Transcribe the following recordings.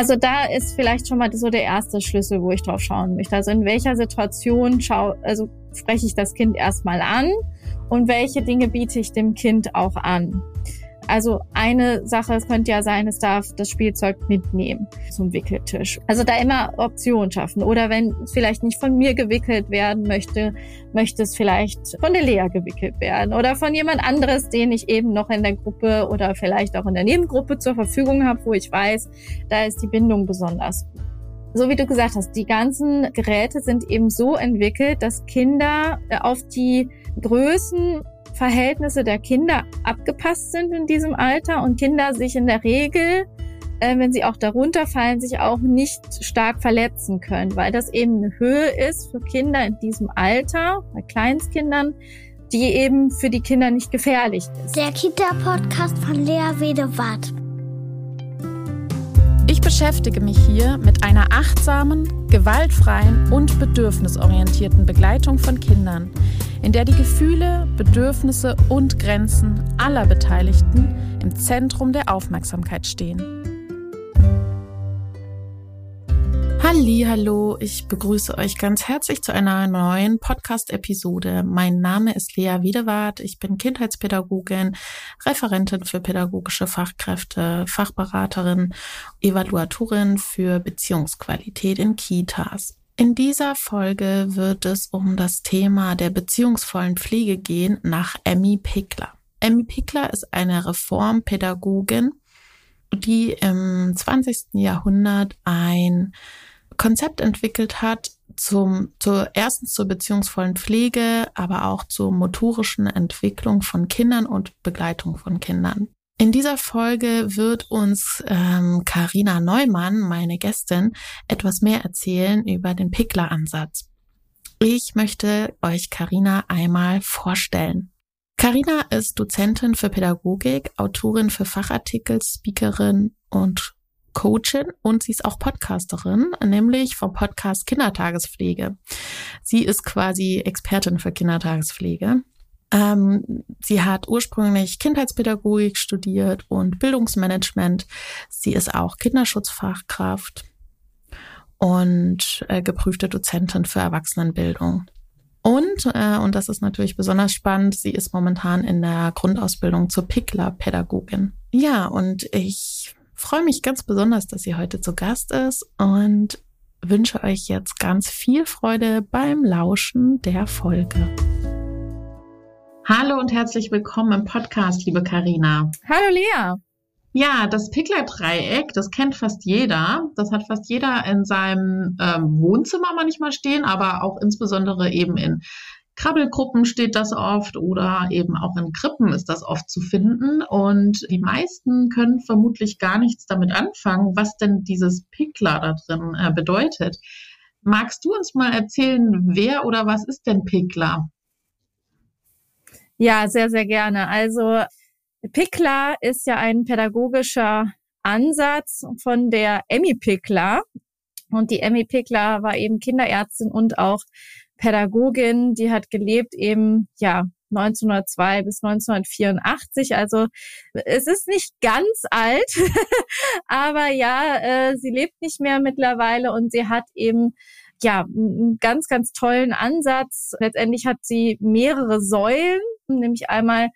Also da ist vielleicht schon mal so der erste Schlüssel, wo ich drauf schauen möchte. Also in welcher Situation schau, also spreche ich das Kind erstmal an und welche Dinge biete ich dem Kind auch an. Also eine Sache, könnte ja sein, es darf das Spielzeug mitnehmen zum Wickeltisch. Also da immer Optionen schaffen. Oder wenn es vielleicht nicht von mir gewickelt werden möchte, möchte es vielleicht von der Lea gewickelt werden oder von jemand anderes, den ich eben noch in der Gruppe oder vielleicht auch in der Nebengruppe zur Verfügung habe, wo ich weiß, da ist die Bindung besonders gut. So wie du gesagt hast, die ganzen Geräte sind eben so entwickelt, dass Kinder auf die Größen Verhältnisse der Kinder abgepasst sind in diesem Alter und Kinder sich in der Regel, äh, wenn sie auch darunter fallen, sich auch nicht stark verletzen können, weil das eben eine Höhe ist für Kinder in diesem Alter, bei Kleinstkindern, die eben für die Kinder nicht gefährlich ist. Der Kita-Podcast von Lea Wedewart. Ich beschäftige mich hier mit einer achtsamen, gewaltfreien und bedürfnisorientierten Begleitung von Kindern, in der die Gefühle, Bedürfnisse und Grenzen aller Beteiligten im Zentrum der Aufmerksamkeit stehen. Hallo, ich begrüße euch ganz herzlich zu einer neuen Podcast-Episode. Mein Name ist Lea Wiedewart. Ich bin Kindheitspädagogin, Referentin für pädagogische Fachkräfte, Fachberaterin, Evaluatorin für Beziehungsqualität in Kitas. In dieser Folge wird es um das Thema der beziehungsvollen Pflege gehen nach Emmy Pickler. Emmy Pickler ist eine Reformpädagogin, die im 20. Jahrhundert ein Konzept entwickelt hat zum, zur erstens zur beziehungsvollen Pflege, aber auch zur motorischen Entwicklung von Kindern und Begleitung von Kindern. In dieser Folge wird uns Karina ähm, Neumann, meine Gästin, etwas mehr erzählen über den Pickler-Ansatz. Ich möchte euch Karina einmal vorstellen. Karina ist Dozentin für Pädagogik, Autorin für Fachartikel, Speakerin und Coachin und sie ist auch Podcasterin, nämlich vom Podcast Kindertagespflege. Sie ist quasi Expertin für Kindertagespflege. Ähm, sie hat ursprünglich Kindheitspädagogik studiert und Bildungsmanagement. Sie ist auch Kinderschutzfachkraft und äh, geprüfte Dozentin für Erwachsenenbildung. Und, äh, und das ist natürlich besonders spannend, sie ist momentan in der Grundausbildung zur Pickler-Pädagogin. Ja, und ich freue mich ganz besonders, dass sie heute zu Gast ist und wünsche euch jetzt ganz viel Freude beim Lauschen der Folge. Hallo und herzlich willkommen im Podcast, liebe Karina. Hallo Lea. Ja, das Pickler-Dreieck, das kennt fast jeder. Das hat fast jeder in seinem ähm, Wohnzimmer manchmal stehen, aber auch insbesondere eben in Krabbelgruppen steht das oft oder eben auch in Krippen ist das oft zu finden. Und die meisten können vermutlich gar nichts damit anfangen, was denn dieses Pickler da drin äh, bedeutet. Magst du uns mal erzählen, wer oder was ist denn Pickler? Ja, sehr, sehr gerne. Also Pickler ist ja ein pädagogischer Ansatz von der Emmy Pickler. Und die Emmy Pickler war eben Kinderärztin und auch Pädagogin, die hat gelebt eben, ja, 1902 bis 1984. Also es ist nicht ganz alt, aber ja, äh, sie lebt nicht mehr mittlerweile und sie hat eben ja einen ganz, ganz tollen Ansatz. Letztendlich hat sie mehrere Säulen, nämlich einmal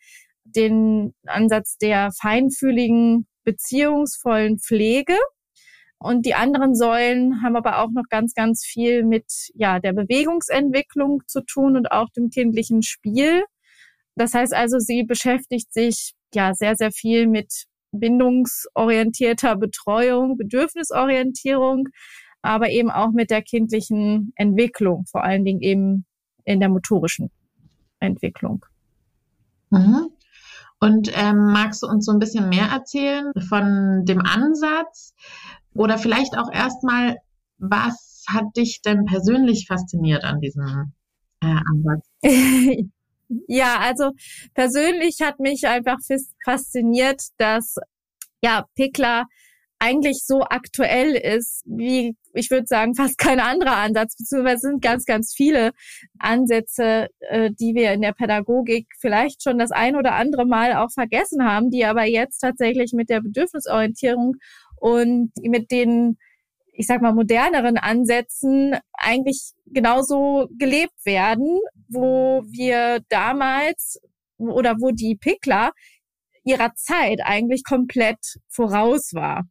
den Ansatz der feinfühligen, beziehungsvollen Pflege. Und die anderen Säulen haben aber auch noch ganz, ganz viel mit ja, der Bewegungsentwicklung zu tun und auch dem kindlichen Spiel. Das heißt also, sie beschäftigt sich ja sehr, sehr viel mit bindungsorientierter Betreuung, Bedürfnisorientierung, aber eben auch mit der kindlichen Entwicklung, vor allen Dingen eben in der motorischen Entwicklung. Mhm. Und ähm, magst du uns so ein bisschen mehr erzählen von dem Ansatz? Oder vielleicht auch erstmal, was hat dich denn persönlich fasziniert an diesem äh, Ansatz? ja, also persönlich hat mich einfach fasziniert, dass ja Pickler eigentlich so aktuell ist, wie ich würde sagen, fast kein anderer Ansatz, beziehungsweise sind ganz, ganz viele Ansätze, äh, die wir in der Pädagogik vielleicht schon das ein oder andere Mal auch vergessen haben, die aber jetzt tatsächlich mit der Bedürfnisorientierung und mit den, ich sag mal, moderneren Ansätzen eigentlich genauso gelebt werden, wo wir damals oder wo die Pickler ihrer Zeit eigentlich komplett voraus war.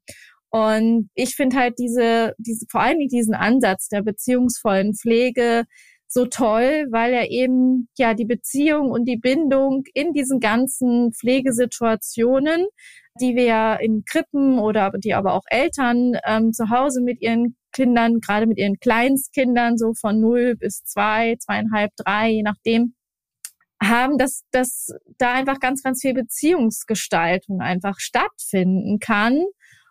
Und ich finde halt diese, diese, vor allen Dingen diesen Ansatz der beziehungsvollen Pflege so toll, weil er eben ja die Beziehung und die Bindung in diesen ganzen Pflegesituationen, die wir ja in Krippen oder die aber auch Eltern ähm, zu Hause mit ihren Kindern, gerade mit ihren Kleinstkindern, so von null bis zwei, zweieinhalb, drei, je nachdem, haben, dass, dass da einfach ganz, ganz viel Beziehungsgestaltung einfach stattfinden kann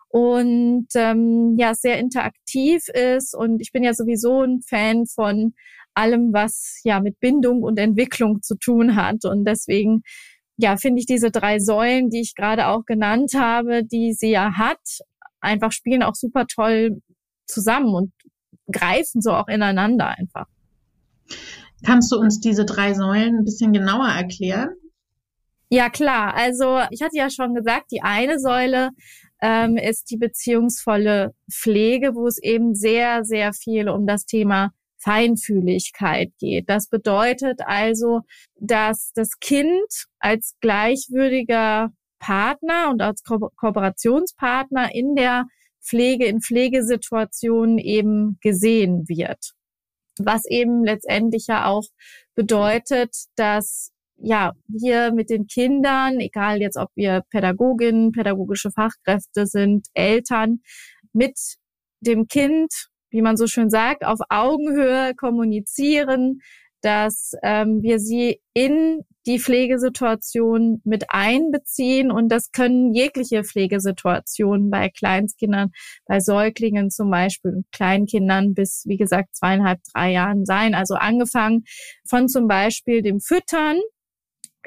und ähm, ja sehr interaktiv ist. Und ich bin ja sowieso ein Fan von allem, was ja mit Bindung und Entwicklung zu tun hat. Und deswegen ja finde ich diese drei Säulen, die ich gerade auch genannt habe, die sie ja hat, einfach spielen auch super toll zusammen und greifen so auch ineinander einfach. Kannst du uns diese drei Säulen ein bisschen genauer erklären? Ja, klar. Also ich hatte ja schon gesagt, die eine Säule ähm, ist die beziehungsvolle Pflege, wo es eben sehr, sehr viel um das Thema Feinfühligkeit geht. Das bedeutet also, dass das Kind als gleichwürdiger Partner und als Ko Kooperationspartner in der Pflege, in Pflegesituationen eben gesehen wird. Was eben letztendlich ja auch bedeutet, dass ja, wir mit den Kindern, egal jetzt ob wir Pädagoginnen, pädagogische Fachkräfte sind, Eltern, mit dem Kind, wie man so schön sagt, auf Augenhöhe kommunizieren, dass ähm, wir sie in die Pflegesituation mit einbeziehen und das können jegliche Pflegesituationen bei Kleinstkindern, bei Säuglingen zum Beispiel, Kleinkindern bis, wie gesagt, zweieinhalb, drei Jahren sein. Also angefangen von zum Beispiel dem Füttern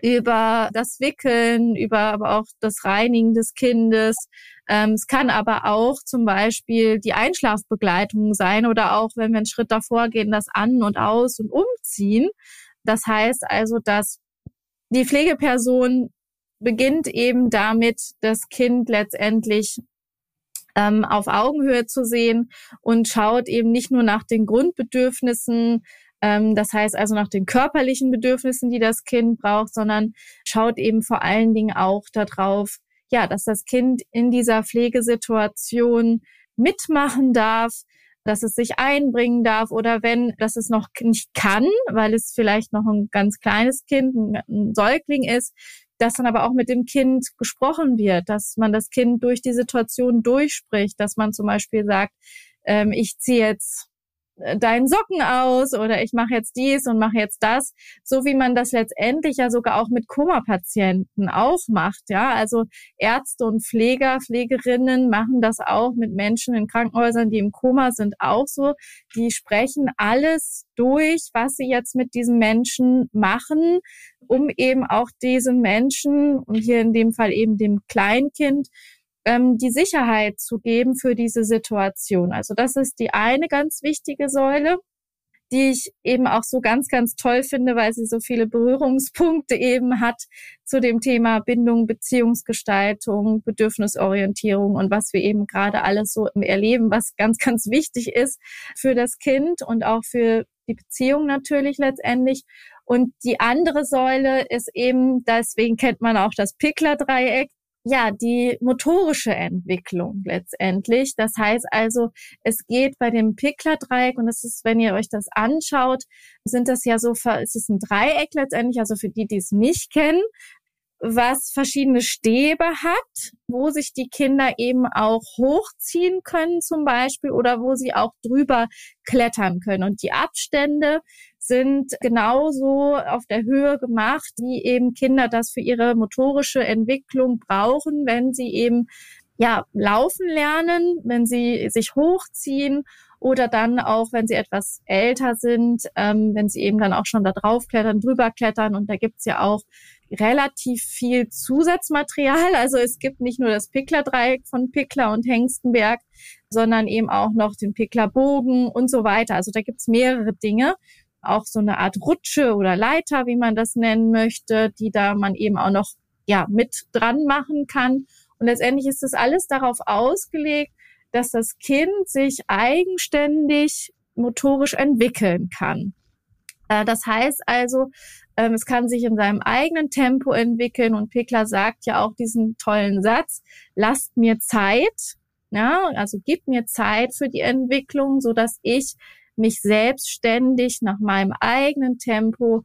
über das Wickeln, über aber auch das Reinigen des Kindes. Ähm, es kann aber auch zum Beispiel die Einschlafbegleitung sein oder auch, wenn wir einen Schritt davor gehen, das An- und Aus- und Umziehen. Das heißt also, dass die Pflegeperson beginnt eben damit, das Kind letztendlich ähm, auf Augenhöhe zu sehen und schaut eben nicht nur nach den Grundbedürfnissen das heißt also nach den körperlichen Bedürfnissen, die das Kind braucht, sondern schaut eben vor allen Dingen auch darauf, ja, dass das Kind in dieser Pflegesituation mitmachen darf, dass es sich einbringen darf oder wenn, dass es noch nicht kann, weil es vielleicht noch ein ganz kleines Kind, ein Säugling ist, dass dann aber auch mit dem Kind gesprochen wird, dass man das Kind durch die Situation durchspricht, dass man zum Beispiel sagt, ähm, ich ziehe jetzt deinen Socken aus oder ich mache jetzt dies und mache jetzt das, so wie man das letztendlich ja sogar auch mit Koma-Patienten auch macht. Ja, also Ärzte und Pfleger, Pflegerinnen machen das auch mit Menschen in Krankenhäusern, die im Koma sind, auch so. Die sprechen alles durch, was sie jetzt mit diesen Menschen machen, um eben auch diesem Menschen und hier in dem Fall eben dem Kleinkind ähm, die Sicherheit zu geben für diese Situation. Also das ist die eine ganz wichtige Säule die ich eben auch so ganz, ganz toll finde, weil sie so viele Berührungspunkte eben hat zu dem Thema Bindung, Beziehungsgestaltung, Bedürfnisorientierung und was wir eben gerade alles so erleben, was ganz, ganz wichtig ist für das Kind und auch für die Beziehung natürlich letztendlich. Und die andere Säule ist eben, deswegen kennt man auch das Pickler-Dreieck, ja, die motorische Entwicklung letztendlich. Das heißt also, es geht bei dem Pickler-Dreieck und es ist, wenn ihr euch das anschaut, sind das ja so, es ist ein Dreieck letztendlich, also für die, die es nicht kennen, was verschiedene Stäbe hat, wo sich die Kinder eben auch hochziehen können zum Beispiel oder wo sie auch drüber klettern können. Und die Abstände sind genauso auf der Höhe gemacht, wie eben Kinder das für ihre motorische Entwicklung brauchen, wenn sie eben ja laufen lernen, wenn sie sich hochziehen oder dann auch, wenn sie etwas älter sind, ähm, wenn sie eben dann auch schon da drauf klettern, drüber klettern. Und da gibt's ja auch relativ viel Zusatzmaterial. Also es gibt nicht nur das Pickler-Dreieck von Pickler und Hengstenberg, sondern eben auch noch den Picklerbogen und so weiter. Also da gibt's mehrere Dinge auch so eine Art Rutsche oder Leiter, wie man das nennen möchte, die da man eben auch noch ja mit dran machen kann. Und letztendlich ist das alles darauf ausgelegt, dass das Kind sich eigenständig motorisch entwickeln kann. Äh, das heißt also, ähm, es kann sich in seinem eigenen Tempo entwickeln und Pickler sagt ja auch diesen tollen Satz, lasst mir Zeit, ja, also gib mir Zeit für die Entwicklung, so dass ich mich selbstständig nach meinem eigenen Tempo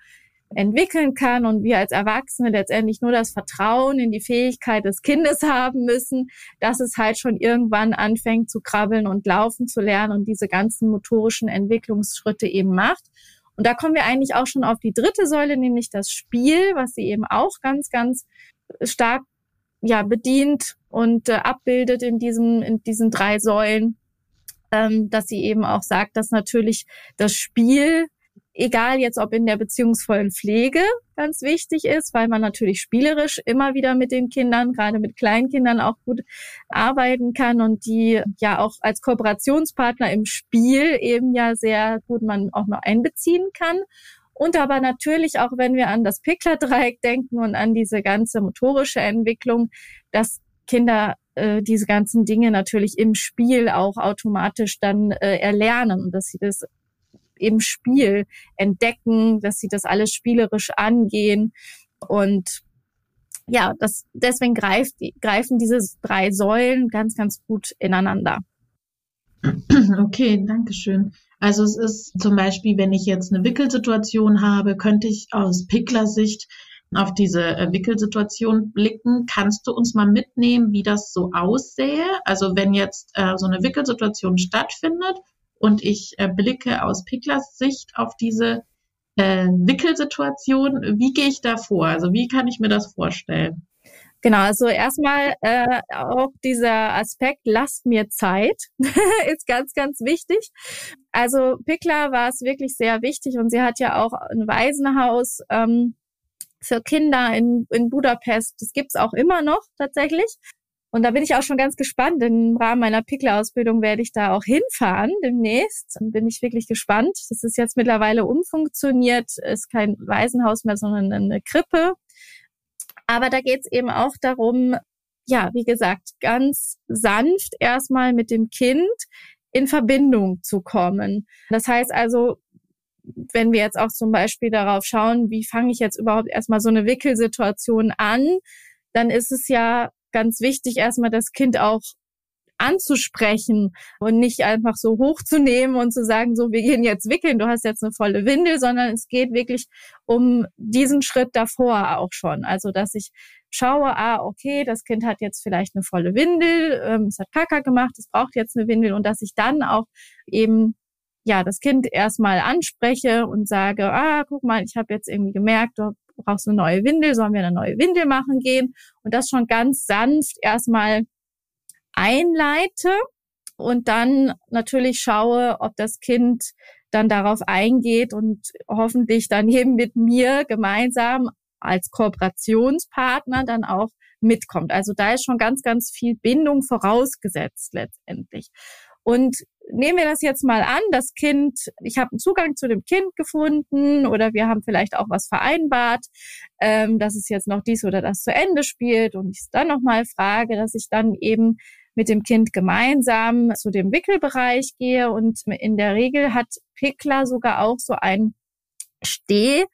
entwickeln kann und wir als Erwachsene letztendlich nur das Vertrauen in die Fähigkeit des Kindes haben müssen, dass es halt schon irgendwann anfängt zu krabbeln und laufen zu lernen und diese ganzen motorischen Entwicklungsschritte eben macht. Und da kommen wir eigentlich auch schon auf die dritte Säule, nämlich das Spiel, was sie eben auch ganz, ganz stark ja bedient und äh, abbildet in diesem in diesen drei Säulen, ähm, dass sie eben auch sagt, dass natürlich das Spiel egal jetzt ob in der beziehungsvollen Pflege ganz wichtig ist, weil man natürlich spielerisch immer wieder mit den Kindern, gerade mit Kleinkindern auch gut arbeiten kann und die ja auch als Kooperationspartner im Spiel eben ja sehr gut man auch noch einbeziehen kann. Und aber natürlich auch, wenn wir an das Pickler-Dreieck denken und an diese ganze motorische Entwicklung, dass Kinder äh, diese ganzen Dinge natürlich im Spiel auch automatisch dann äh, erlernen dass sie das im Spiel entdecken, dass sie das alles spielerisch angehen und ja, das, deswegen greift, greifen diese drei Säulen ganz, ganz gut ineinander. Okay, danke schön. Also es ist zum Beispiel, wenn ich jetzt eine Wickelsituation habe, könnte ich aus Pickler-Sicht auf diese äh, Wickelsituation blicken. Kannst du uns mal mitnehmen, wie das so aussähe? Also wenn jetzt äh, so eine Wickelsituation stattfindet und ich äh, blicke aus Picklers Sicht auf diese äh, Wickelsituation. Wie gehe ich da vor? Also wie kann ich mir das vorstellen? Genau, also erstmal äh, auch dieser Aspekt, lasst mir Zeit, ist ganz, ganz wichtig. Also Pickler war es wirklich sehr wichtig und sie hat ja auch ein Waisenhaus ähm, für Kinder in, in Budapest. Das gibt's auch immer noch tatsächlich. Und da bin ich auch schon ganz gespannt. Im Rahmen meiner Pickler-Ausbildung werde ich da auch hinfahren demnächst. Und bin ich wirklich gespannt. Das ist jetzt mittlerweile umfunktioniert, ist kein Waisenhaus mehr, sondern eine Krippe. Aber da geht es eben auch darum, ja, wie gesagt, ganz sanft erstmal mit dem Kind in Verbindung zu kommen. Das heißt also, wenn wir jetzt auch zum Beispiel darauf schauen, wie fange ich jetzt überhaupt erstmal so eine Wickelsituation an, dann ist es ja ganz wichtig, erstmal das Kind auch anzusprechen und nicht einfach so hochzunehmen und zu sagen, so, wir gehen jetzt wickeln, du hast jetzt eine volle Windel, sondern es geht wirklich um diesen Schritt davor auch schon. Also, dass ich schaue, ah, okay, das Kind hat jetzt vielleicht eine volle Windel, ähm, es hat Kaka gemacht, es braucht jetzt eine Windel und dass ich dann auch eben ja, das Kind erstmal anspreche und sage, ah, guck mal, ich habe jetzt irgendwie gemerkt, du brauchst eine neue Windel, sollen wir eine neue Windel machen gehen? Und das schon ganz sanft erstmal einleite und dann natürlich schaue, ob das Kind dann darauf eingeht und hoffentlich dann eben mit mir gemeinsam als Kooperationspartner dann auch mitkommt. Also da ist schon ganz, ganz viel Bindung vorausgesetzt letztendlich. Und nehmen wir das jetzt mal an, das Kind, ich habe einen Zugang zu dem Kind gefunden oder wir haben vielleicht auch was vereinbart, ähm, dass es jetzt noch dies oder das zu Ende spielt und ich es dann nochmal frage, dass ich dann eben mit dem Kind gemeinsam zu dem Wickelbereich gehe und in der Regel hat Pickler sogar auch so ein Steh,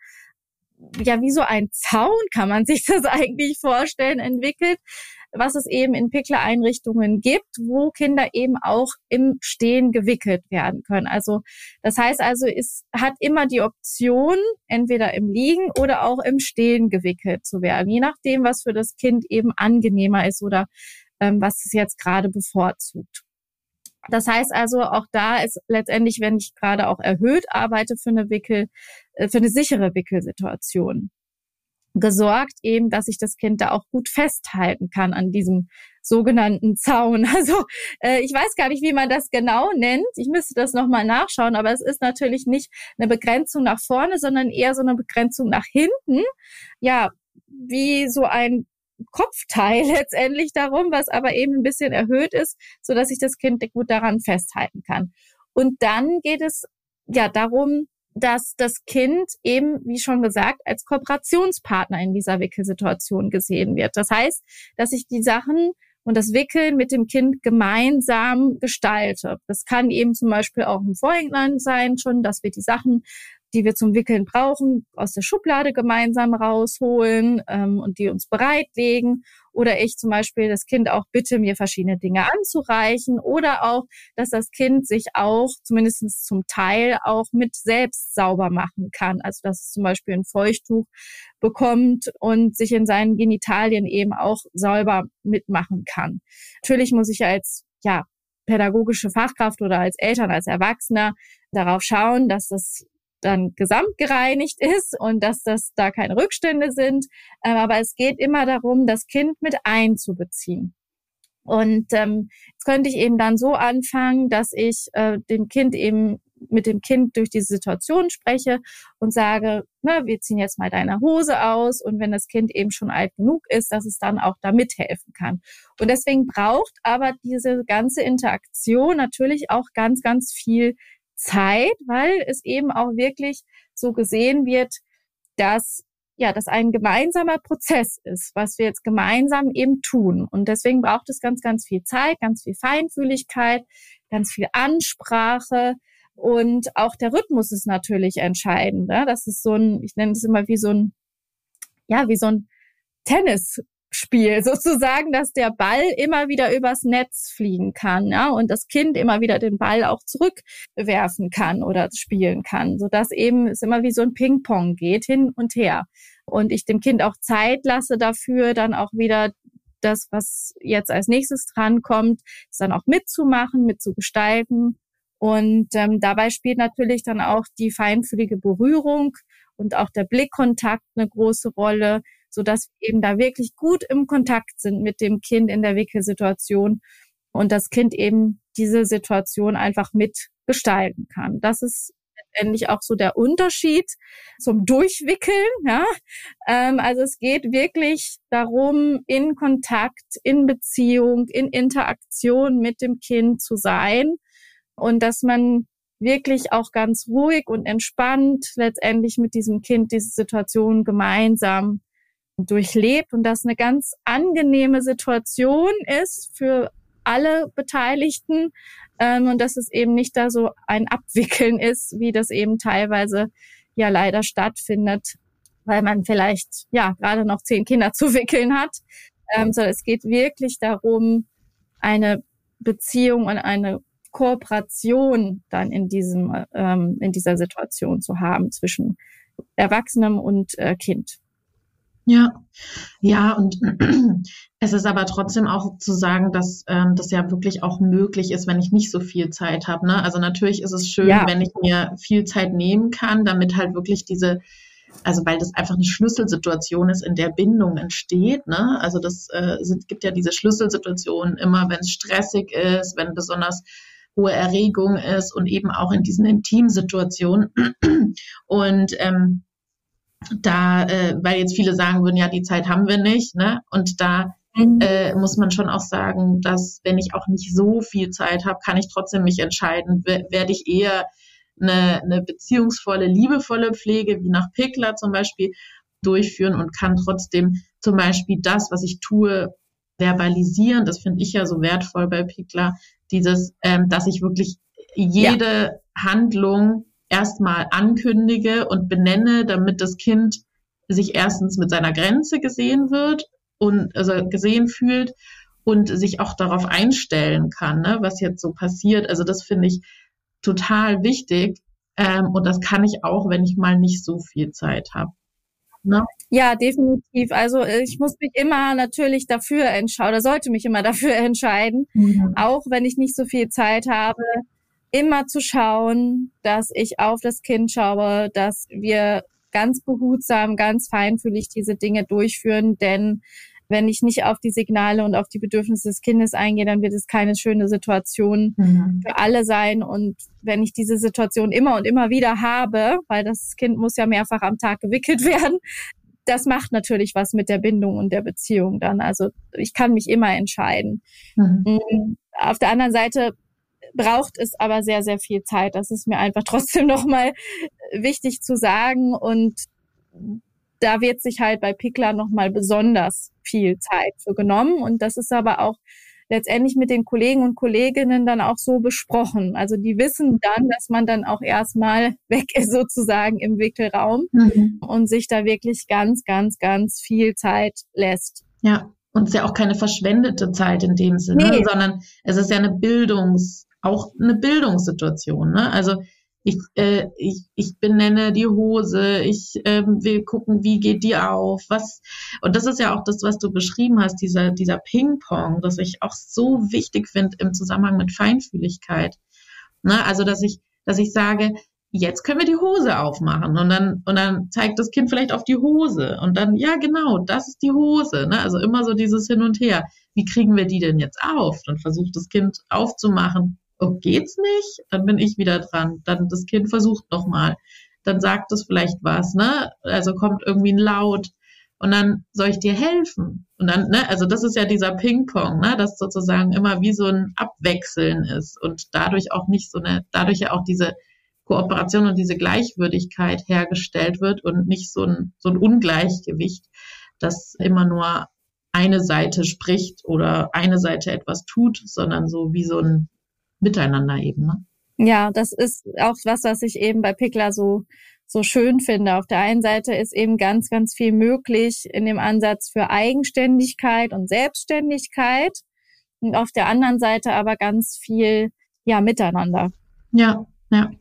ja, wie so ein Zaun kann man sich das eigentlich vorstellen, entwickelt, was es eben in Pickler-Einrichtungen gibt, wo Kinder eben auch im Stehen gewickelt werden können. Also das heißt also, es hat immer die Option, entweder im Liegen oder auch im Stehen gewickelt zu werden, je nachdem, was für das Kind eben angenehmer ist oder ähm, was es jetzt gerade bevorzugt. Das heißt also, auch da ist letztendlich, wenn ich gerade auch erhöht arbeite für eine Wickel, äh, für eine sichere Wickelsituation gesorgt, eben, dass ich das Kind da auch gut festhalten kann an diesem sogenannten Zaun. Also äh, ich weiß gar nicht, wie man das genau nennt. Ich müsste das nochmal nachschauen, aber es ist natürlich nicht eine Begrenzung nach vorne, sondern eher so eine Begrenzung nach hinten. Ja, wie so ein Kopfteil letztendlich darum, was aber eben ein bisschen erhöht ist, so dass ich das Kind gut daran festhalten kann. Und dann geht es ja darum, dass das Kind eben, wie schon gesagt, als Kooperationspartner in dieser Wickelsituation gesehen wird. Das heißt, dass ich die Sachen und das Wickeln mit dem Kind gemeinsam gestalte. Das kann eben zum Beispiel auch im Vorhinein sein, schon, dass wir die Sachen die wir zum Wickeln brauchen, aus der Schublade gemeinsam rausholen ähm, und die uns bereitlegen. Oder ich zum Beispiel das Kind auch bitte, mir verschiedene Dinge anzureichen. Oder auch, dass das Kind sich auch zumindest zum Teil auch mit selbst sauber machen kann. Also dass es zum Beispiel ein Feuchttuch bekommt und sich in seinen Genitalien eben auch sauber mitmachen kann. Natürlich muss ich als ja, pädagogische Fachkraft oder als Eltern, als Erwachsener darauf schauen, dass das dann gesamt gereinigt ist und dass das da keine Rückstände sind. Ähm, aber es geht immer darum, das Kind mit einzubeziehen. Und ähm, jetzt könnte ich eben dann so anfangen, dass ich äh, dem Kind eben mit dem Kind durch diese Situation spreche und sage, ne, wir ziehen jetzt mal deine Hose aus und wenn das Kind eben schon alt genug ist, dass es dann auch da mithelfen kann. Und deswegen braucht aber diese ganze Interaktion natürlich auch ganz, ganz viel Zeit, weil es eben auch wirklich so gesehen wird, dass ja, dass ein gemeinsamer Prozess ist, was wir jetzt gemeinsam eben tun. Und deswegen braucht es ganz, ganz viel Zeit, ganz viel Feinfühligkeit, ganz viel Ansprache. Und auch der Rhythmus ist natürlich entscheidend. Ne? Das ist so ein, ich nenne es immer wie so ein, ja, wie so ein Tennis, Spiel sozusagen, dass der Ball immer wieder übers Netz fliegen kann, ja, und das Kind immer wieder den Ball auch zurückwerfen kann oder spielen kann, so dass eben es immer wie so ein Ping-Pong geht hin und her und ich dem Kind auch Zeit lasse dafür, dann auch wieder das, was jetzt als nächstes drankommt, dann auch mitzumachen, mitzugestalten. Und ähm, dabei spielt natürlich dann auch die feinfühlige Berührung und auch der Blickkontakt eine große Rolle, so dass wir eben da wirklich gut im Kontakt sind mit dem Kind in der Wickelsituation und das Kind eben diese Situation einfach mitgestalten kann. Das ist letztendlich auch so der Unterschied zum Durchwickeln. Ja? Ähm, also es geht wirklich darum, in Kontakt, in Beziehung, in Interaktion mit dem Kind zu sein und dass man wirklich auch ganz ruhig und entspannt letztendlich mit diesem Kind diese Situation gemeinsam durchlebt und das eine ganz angenehme Situation ist für alle Beteiligten ähm, und dass es eben nicht da so ein Abwickeln ist, wie das eben teilweise ja leider stattfindet, weil man vielleicht ja gerade noch zehn Kinder zu wickeln hat. Ähm, sondern es geht wirklich darum, eine Beziehung und eine Kooperation dann in diesem ähm, in dieser Situation zu haben zwischen Erwachsenem und äh, Kind. Ja, ja, und es ist aber trotzdem auch zu sagen, dass ähm, das ja wirklich auch möglich ist, wenn ich nicht so viel Zeit habe. Ne? Also natürlich ist es schön, ja. wenn ich mir viel Zeit nehmen kann, damit halt wirklich diese, also weil das einfach eine Schlüsselsituation ist, in der Bindung entsteht. Ne? Also das äh, sind, gibt ja diese Schlüsselsituationen immer, wenn es stressig ist, wenn besonders hohe Erregung ist und eben auch in diesen Intimsituationen. Und ähm, da, äh, weil jetzt viele sagen würden, ja, die Zeit haben wir nicht, ne? Und da mhm. äh, muss man schon auch sagen, dass wenn ich auch nicht so viel Zeit habe, kann ich trotzdem mich entscheiden, werde ich eher eine, eine beziehungsvolle, liebevolle Pflege, wie nach Pickler zum Beispiel, durchführen und kann trotzdem zum Beispiel das, was ich tue, verbalisieren. Das finde ich ja so wertvoll bei Pickler, dieses, ähm, dass ich wirklich jede ja. Handlung erstmal ankündige und benenne, damit das Kind sich erstens mit seiner Grenze gesehen wird und also gesehen fühlt und sich auch darauf einstellen kann, ne, was jetzt so passiert. Also das finde ich total wichtig. Ähm, und das kann ich auch, wenn ich mal nicht so viel Zeit habe. Ne? Ja, definitiv. Also äh, ich muss mich immer natürlich dafür entscheiden oder sollte mich immer dafür entscheiden, mhm. auch wenn ich nicht so viel Zeit habe, immer zu schauen, dass ich auf das Kind schaue, dass wir ganz behutsam, ganz feinfühlig diese Dinge durchführen, denn wenn ich nicht auf die Signale und auf die Bedürfnisse des Kindes eingehe, dann wird es keine schöne Situation mhm. für alle sein. Und wenn ich diese Situation immer und immer wieder habe, weil das Kind muss ja mehrfach am Tag gewickelt werden, das macht natürlich was mit der Bindung und der Beziehung dann. Also ich kann mich immer entscheiden. Mhm. Mm, auf der anderen Seite braucht es aber sehr, sehr viel Zeit. Das ist mir einfach trotzdem nochmal wichtig zu sagen. Und da wird sich halt bei Pickler nochmal besonders viel Zeit für genommen. Und das ist aber auch letztendlich mit den Kollegen und Kolleginnen dann auch so besprochen. Also die wissen dann, dass man dann auch erstmal weg ist sozusagen im Wickelraum mhm. und sich da wirklich ganz, ganz, ganz viel Zeit lässt. Ja, und es ist ja auch keine verschwendete Zeit in dem Sinne, nee. sondern es ist ja eine Bildungs, auch eine Bildungssituation. Ne? Also ich, äh, ich, ich benenne die Hose, ich ähm, will gucken, wie geht die auf, was und das ist ja auch das, was du beschrieben hast, dieser, dieser Ping-Pong, das ich auch so wichtig finde im Zusammenhang mit Feinfühligkeit. Ne? Also dass ich, dass ich sage, jetzt können wir die Hose aufmachen und dann und dann zeigt das Kind vielleicht auf die Hose und dann ja genau das ist die Hose ne? also immer so dieses hin und her wie kriegen wir die denn jetzt auf dann versucht das Kind aufzumachen oh, geht's nicht? Dann bin ich wieder dran. Dann das Kind versucht nochmal. Dann sagt es vielleicht was, ne? Also kommt irgendwie ein Laut. Und dann soll ich dir helfen? Und dann, ne, also das ist ja dieser Ping-Pong, ne, das sozusagen immer wie so ein Abwechseln ist und dadurch auch nicht so eine, dadurch ja auch diese Kooperation und diese Gleichwürdigkeit hergestellt wird und nicht so ein, so ein Ungleichgewicht, dass immer nur eine Seite spricht oder eine Seite etwas tut, sondern so wie so ein Miteinander eben. Ne? Ja, das ist auch was, was ich eben bei Pickler so so schön finde. Auf der einen Seite ist eben ganz, ganz viel möglich in dem Ansatz für Eigenständigkeit und Selbstständigkeit und auf der anderen Seite aber ganz viel ja miteinander. Ja, ja.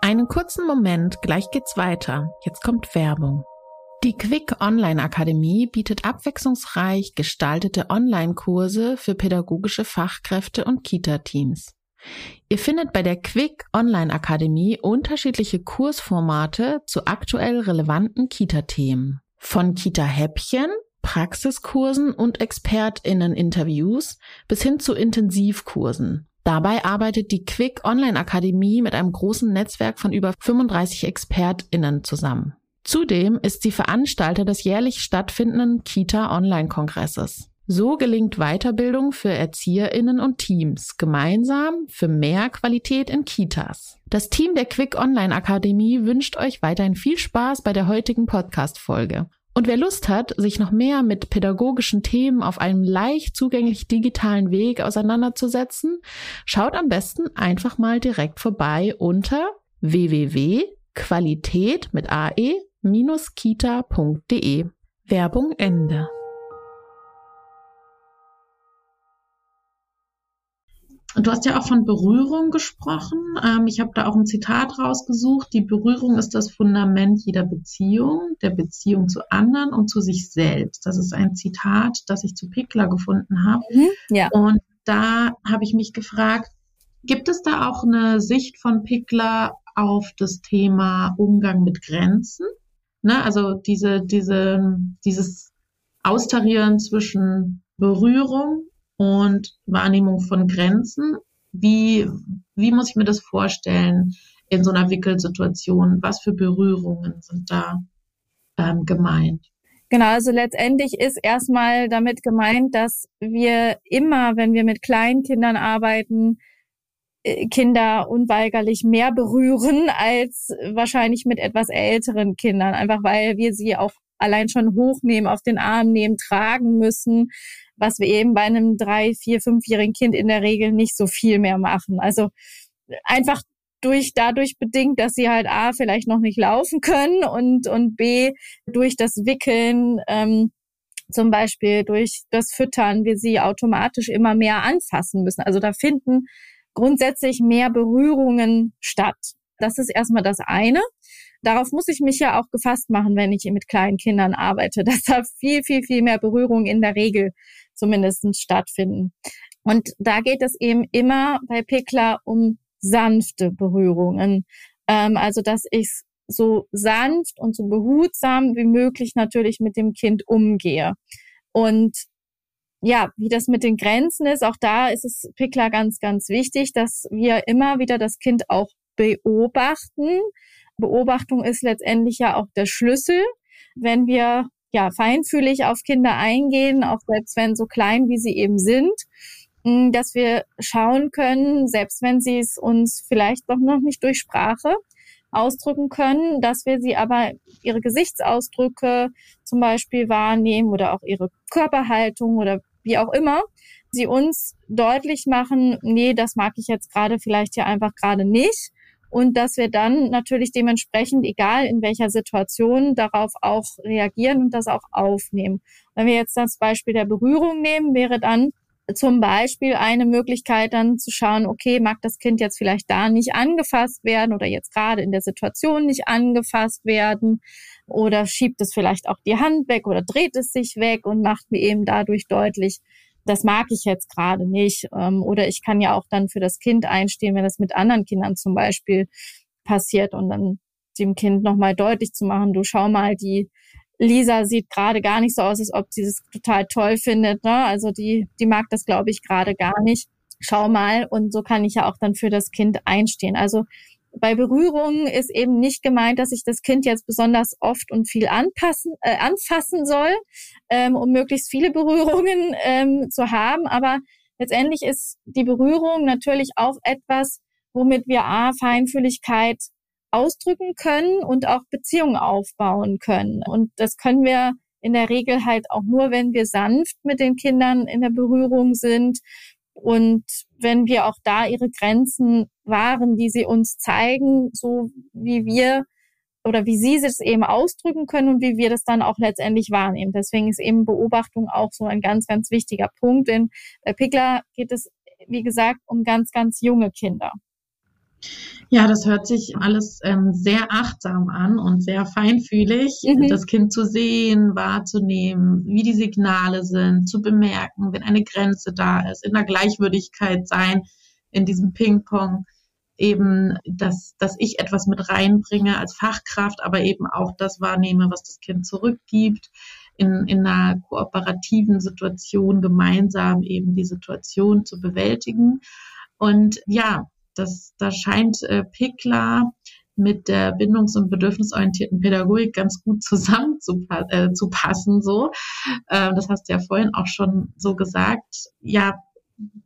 Einen kurzen Moment, gleich geht's weiter. Jetzt kommt Werbung. Die Quick Online Akademie bietet abwechslungsreich gestaltete Online-Kurse für pädagogische Fachkräfte und Kita-Teams. Ihr findet bei der Quick Online Akademie unterschiedliche Kursformate zu aktuell relevanten Kita-Themen. Von Kita-Häppchen, Praxiskursen und ExpertInnen-Interviews bis hin zu Intensivkursen. Dabei arbeitet die Quick Online Akademie mit einem großen Netzwerk von über 35 ExpertInnen zusammen. Zudem ist sie Veranstalter des jährlich stattfindenden Kita-Online-Kongresses. So gelingt Weiterbildung für Erzieherinnen und Teams gemeinsam für mehr Qualität in Kitas. Das Team der Quick Online Akademie wünscht euch weiterhin viel Spaß bei der heutigen Podcast-Folge. Und wer Lust hat, sich noch mehr mit pädagogischen Themen auf einem leicht zugänglich digitalen Weg auseinanderzusetzen, schaut am besten einfach mal direkt vorbei unter www.qualität mit ae kita.de. Werbung Ende. Und du hast ja auch von Berührung gesprochen. Ähm, ich habe da auch ein Zitat rausgesucht. Die Berührung ist das Fundament jeder Beziehung, der Beziehung zu anderen und zu sich selbst. Das ist ein Zitat, das ich zu Pickler gefunden habe. Mhm, ja. Und da habe ich mich gefragt, gibt es da auch eine Sicht von Pickler auf das Thema Umgang mit Grenzen? Ne? Also diese, diese, dieses Austarieren zwischen Berührung und Wahrnehmung von Grenzen. Wie, wie muss ich mir das vorstellen in so einer Wickelsituation? Was für Berührungen sind da ähm, gemeint? Genau, also letztendlich ist erstmal damit gemeint, dass wir immer, wenn wir mit Kleinkindern arbeiten, äh, Kinder unweigerlich mehr berühren als wahrscheinlich mit etwas älteren Kindern, einfach weil wir sie auch allein schon hochnehmen, auf den Arm nehmen, tragen müssen, was wir eben bei einem drei, vier, fünfjährigen Kind in der Regel nicht so viel mehr machen. Also einfach durch dadurch bedingt, dass sie halt a vielleicht noch nicht laufen können und und b durch das Wickeln ähm, zum Beispiel durch das Füttern wir sie automatisch immer mehr anfassen müssen. Also da finden grundsätzlich mehr Berührungen statt. Das ist erstmal das eine. Darauf muss ich mich ja auch gefasst machen, wenn ich mit kleinen Kindern arbeite, dass da viel, viel, viel mehr Berührungen in der Regel zumindest stattfinden. Und da geht es eben immer bei Pickler um sanfte Berührungen. Ähm, also, dass ich so sanft und so behutsam wie möglich natürlich mit dem Kind umgehe. Und ja, wie das mit den Grenzen ist, auch da ist es Pickler ganz, ganz wichtig, dass wir immer wieder das Kind auch beobachten. Beobachtung ist letztendlich ja auch der Schlüssel. Wenn wir ja feinfühlig auf Kinder eingehen, auch selbst wenn so klein wie sie eben sind, hm, dass wir schauen können, selbst wenn sie es uns vielleicht doch noch nicht durch Sprache ausdrücken können, dass wir sie aber ihre Gesichtsausdrücke zum Beispiel wahrnehmen oder auch ihre Körperhaltung oder wie auch immer, sie uns deutlich machen, nee, das mag ich jetzt gerade vielleicht hier einfach gerade nicht. Und dass wir dann natürlich dementsprechend, egal in welcher Situation, darauf auch reagieren und das auch aufnehmen. Wenn wir jetzt das Beispiel der Berührung nehmen, wäre dann zum Beispiel eine Möglichkeit dann zu schauen, okay, mag das Kind jetzt vielleicht da nicht angefasst werden oder jetzt gerade in der Situation nicht angefasst werden oder schiebt es vielleicht auch die Hand weg oder dreht es sich weg und macht mir eben dadurch deutlich, das mag ich jetzt gerade nicht. Ähm, oder ich kann ja auch dann für das Kind einstehen, wenn das mit anderen Kindern zum Beispiel passiert und dann dem Kind nochmal deutlich zu machen, du schau mal, die Lisa sieht gerade gar nicht so aus, als ob sie das total toll findet. Ne? Also die, die mag das, glaube ich, gerade gar nicht. Schau mal. Und so kann ich ja auch dann für das Kind einstehen. Also bei Berührungen ist eben nicht gemeint, dass ich das Kind jetzt besonders oft und viel anpassen, äh, anfassen soll, ähm, um möglichst viele Berührungen ähm, zu haben. Aber letztendlich ist die Berührung natürlich auch etwas, womit wir A, Feinfühligkeit ausdrücken können und auch Beziehungen aufbauen können. Und das können wir in der Regel halt auch nur, wenn wir sanft mit den Kindern in der Berührung sind und wenn wir auch da ihre Grenzen wahren, die sie uns zeigen, so wie wir oder wie sie es eben ausdrücken können und wie wir das dann auch letztendlich wahrnehmen. Deswegen ist eben Beobachtung auch so ein ganz, ganz wichtiger Punkt. Denn bei Pickler geht es, wie gesagt, um ganz, ganz junge Kinder. Ja, das hört sich alles ähm, sehr achtsam an und sehr feinfühlig, mhm. das Kind zu sehen, wahrzunehmen, wie die Signale sind, zu bemerken, wenn eine Grenze da ist, in der Gleichwürdigkeit sein, in diesem Ping-Pong eben, dass, dass ich etwas mit reinbringe als Fachkraft, aber eben auch das wahrnehme, was das Kind zurückgibt, in, in einer kooperativen Situation gemeinsam eben die Situation zu bewältigen. Und ja, das, da scheint äh, Pickler mit der bindungs- und bedürfnisorientierten Pädagogik ganz gut zusammen zu, äh, zu passen. So, äh, das hast du ja vorhin auch schon so gesagt. Ja,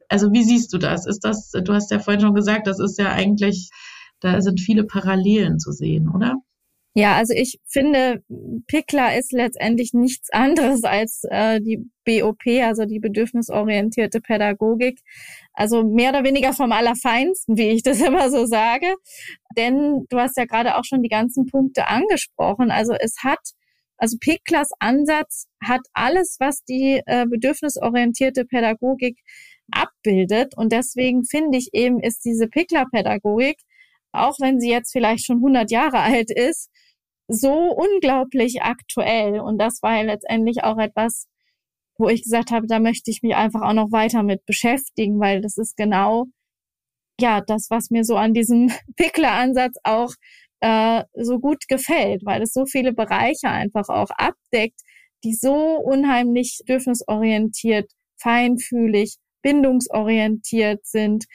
also wie siehst du das? Ist das? Du hast ja vorhin schon gesagt, das ist ja eigentlich, da sind viele Parallelen zu sehen, oder? Ja, also ich finde, Pickler ist letztendlich nichts anderes als äh, die BOP, also die bedürfnisorientierte Pädagogik. Also mehr oder weniger vom Allerfeinsten, wie ich das immer so sage. Denn du hast ja gerade auch schon die ganzen Punkte angesprochen. Also es hat, also Picklers Ansatz hat alles, was die äh, bedürfnisorientierte Pädagogik abbildet. Und deswegen finde ich eben, ist diese Pickler-Pädagogik auch wenn sie jetzt vielleicht schon 100 Jahre alt ist, so unglaublich aktuell. Und das war ja letztendlich auch etwas, wo ich gesagt habe, da möchte ich mich einfach auch noch weiter mit beschäftigen, weil das ist genau ja das, was mir so an diesem Pickler-Ansatz auch äh, so gut gefällt, weil es so viele Bereiche einfach auch abdeckt, die so unheimlich bedürfnisorientiert, feinfühlig, bindungsorientiert sind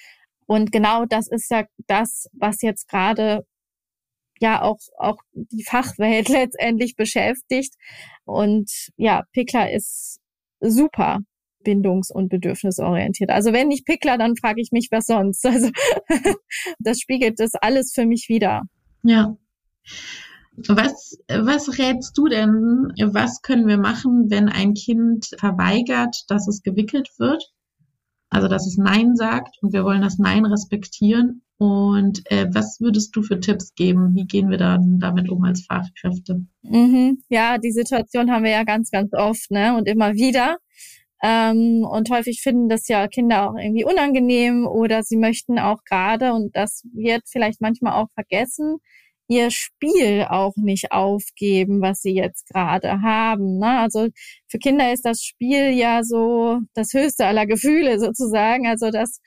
und genau das ist ja das, was jetzt gerade ja auch, auch die Fachwelt letztendlich beschäftigt. Und ja, Pickler ist super bindungs- und bedürfnisorientiert. Also wenn nicht Pickler, dann frage ich mich, was sonst. Also das spiegelt das alles für mich wieder. Ja. Was, was rätst du denn? Was können wir machen, wenn ein Kind verweigert, dass es gewickelt wird? Also, dass es Nein sagt und wir wollen das Nein respektieren. Und äh, was würdest du für Tipps geben? Wie gehen wir dann damit um als Fachkräfte? Mhm. Ja, die Situation haben wir ja ganz, ganz oft ne? und immer wieder. Ähm, und häufig finden das ja Kinder auch irgendwie unangenehm oder sie möchten auch gerade, und das wird vielleicht manchmal auch vergessen, ihr Spiel auch nicht aufgeben, was sie jetzt gerade haben. Ne? Also für Kinder ist das Spiel ja so das höchste aller Gefühle sozusagen. Also das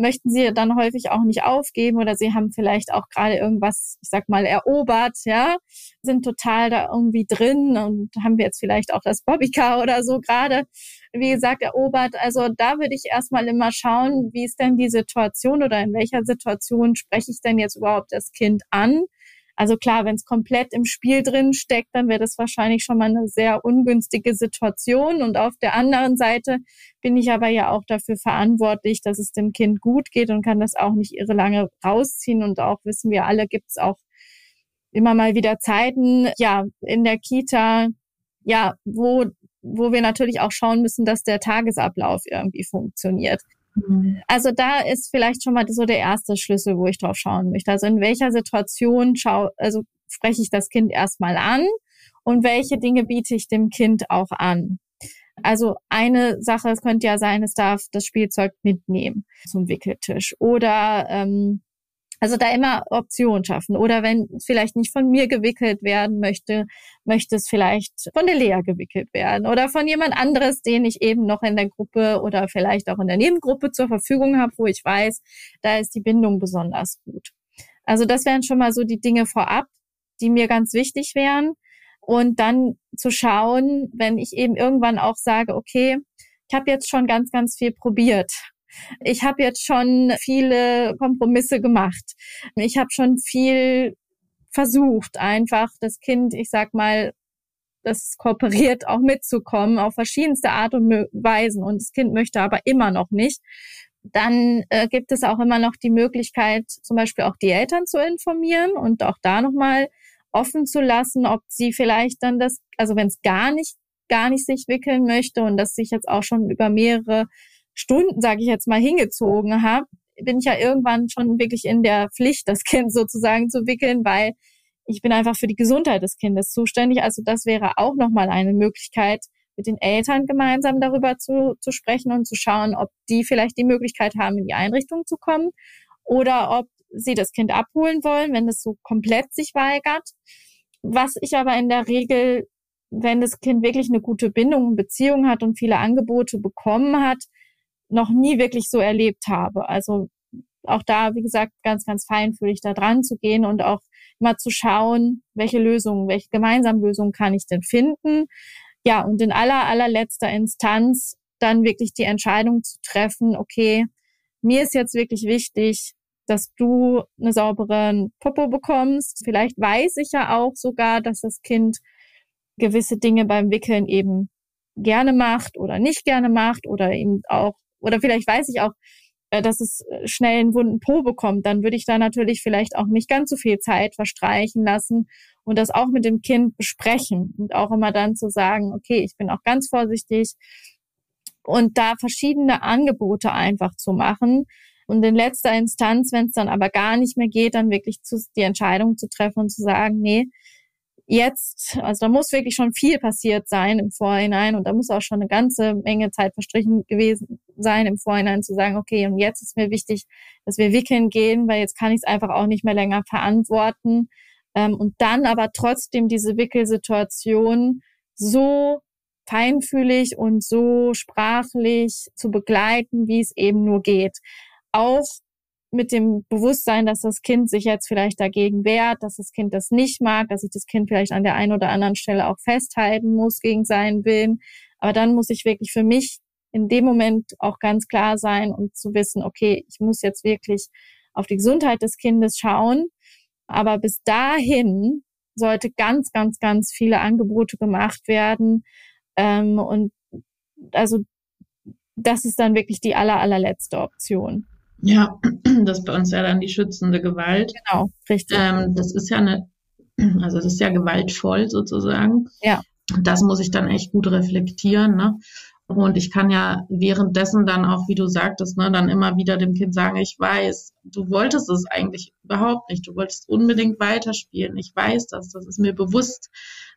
möchten sie dann häufig auch nicht aufgeben oder sie haben vielleicht auch gerade irgendwas, ich sag mal, erobert, ja, sind total da irgendwie drin und haben jetzt vielleicht auch das Bobbycar oder so gerade, wie gesagt, erobert. Also da würde ich erstmal immer schauen, wie ist denn die Situation oder in welcher Situation spreche ich denn jetzt überhaupt das Kind an? Also klar, wenn es komplett im Spiel drin steckt, dann wäre das wahrscheinlich schon mal eine sehr ungünstige Situation. Und auf der anderen Seite bin ich aber ja auch dafür verantwortlich, dass es dem Kind gut geht und kann das auch nicht irre lange rausziehen. Und auch wissen wir alle, gibt es auch immer mal wieder Zeiten, ja, in der Kita, ja, wo, wo wir natürlich auch schauen müssen, dass der Tagesablauf irgendwie funktioniert. Mhm. Also da ist vielleicht schon mal so der erste Schlüssel, wo ich drauf schauen möchte. Also in welcher Situation schau, also spreche ich das Kind erstmal an und welche Dinge biete ich dem Kind auch an. Also eine Sache, es könnte ja sein, es darf das Spielzeug mitnehmen zum Wickeltisch oder ähm, also da immer Optionen schaffen. Oder wenn es vielleicht nicht von mir gewickelt werden möchte, möchte es vielleicht von der Lea gewickelt werden oder von jemand anderes, den ich eben noch in der Gruppe oder vielleicht auch in der Nebengruppe zur Verfügung habe, wo ich weiß, da ist die Bindung besonders gut. Also das wären schon mal so die Dinge vorab, die mir ganz wichtig wären. Und dann zu schauen, wenn ich eben irgendwann auch sage, okay, ich habe jetzt schon ganz, ganz viel probiert ich habe jetzt schon viele Kompromisse gemacht. Ich habe schon viel versucht, einfach das Kind, ich sag mal, das kooperiert auch mitzukommen auf verschiedenste Art und Weisen und das Kind möchte aber immer noch nicht. Dann äh, gibt es auch immer noch die Möglichkeit, zum Beispiel auch die Eltern zu informieren und auch da nochmal offen zu lassen, ob sie vielleicht dann das, also wenn es gar nicht, gar nicht sich wickeln möchte und das sich jetzt auch schon über mehrere Stunden, sage ich jetzt mal, hingezogen habe, bin ich ja irgendwann schon wirklich in der Pflicht, das Kind sozusagen zu wickeln, weil ich bin einfach für die Gesundheit des Kindes zuständig. Also das wäre auch nochmal eine Möglichkeit, mit den Eltern gemeinsam darüber zu, zu sprechen und zu schauen, ob die vielleicht die Möglichkeit haben, in die Einrichtung zu kommen oder ob sie das Kind abholen wollen, wenn es so komplett sich weigert. Was ich aber in der Regel, wenn das Kind wirklich eine gute Bindung und Beziehung hat und viele Angebote bekommen hat, noch nie wirklich so erlebt habe. Also auch da, wie gesagt, ganz, ganz feinfühlig da dran zu gehen und auch mal zu schauen, welche Lösungen, welche gemeinsamen Lösungen kann ich denn finden. Ja, und in aller, allerletzter Instanz dann wirklich die Entscheidung zu treffen, okay, mir ist jetzt wirklich wichtig, dass du eine saubere Popo bekommst. Vielleicht weiß ich ja auch sogar, dass das Kind gewisse Dinge beim Wickeln eben gerne macht oder nicht gerne macht oder eben auch oder vielleicht weiß ich auch, äh, dass es äh, schnell einen wunden Po bekommt, dann würde ich da natürlich vielleicht auch nicht ganz so viel Zeit verstreichen lassen und das auch mit dem Kind besprechen und auch immer dann zu sagen, okay, ich bin auch ganz vorsichtig und da verschiedene Angebote einfach zu machen. Und in letzter Instanz, wenn es dann aber gar nicht mehr geht, dann wirklich zu, die Entscheidung zu treffen und zu sagen, nee, jetzt, also da muss wirklich schon viel passiert sein im Vorhinein und da muss auch schon eine ganze Menge Zeit verstrichen gewesen sein im Vorhinein zu sagen, okay, und jetzt ist mir wichtig, dass wir wickeln gehen, weil jetzt kann ich es einfach auch nicht mehr länger verantworten. Ähm, und dann aber trotzdem diese Wickelsituation so feinfühlig und so sprachlich zu begleiten, wie es eben nur geht. Auch mit dem Bewusstsein, dass das Kind sich jetzt vielleicht dagegen wehrt, dass das Kind das nicht mag, dass ich das Kind vielleicht an der einen oder anderen Stelle auch festhalten muss gegen seinen Willen. Aber dann muss ich wirklich für mich in dem Moment auch ganz klar sein und zu wissen, okay, ich muss jetzt wirklich auf die Gesundheit des Kindes schauen. Aber bis dahin sollte ganz, ganz, ganz viele Angebote gemacht werden. Ähm, und also das ist dann wirklich die aller, allerletzte Option. Ja, das ist bei uns ja dann die schützende Gewalt. Genau, richtig. Ähm, das ist ja eine, also das ist ja gewaltvoll sozusagen. Ja. Das muss ich dann echt gut reflektieren, ne? Und ich kann ja währenddessen dann auch, wie du sagtest, ne, dann immer wieder dem Kind sagen, ich weiß, du wolltest es eigentlich überhaupt nicht. Du wolltest unbedingt weiterspielen. Ich weiß das, das ist mir bewusst.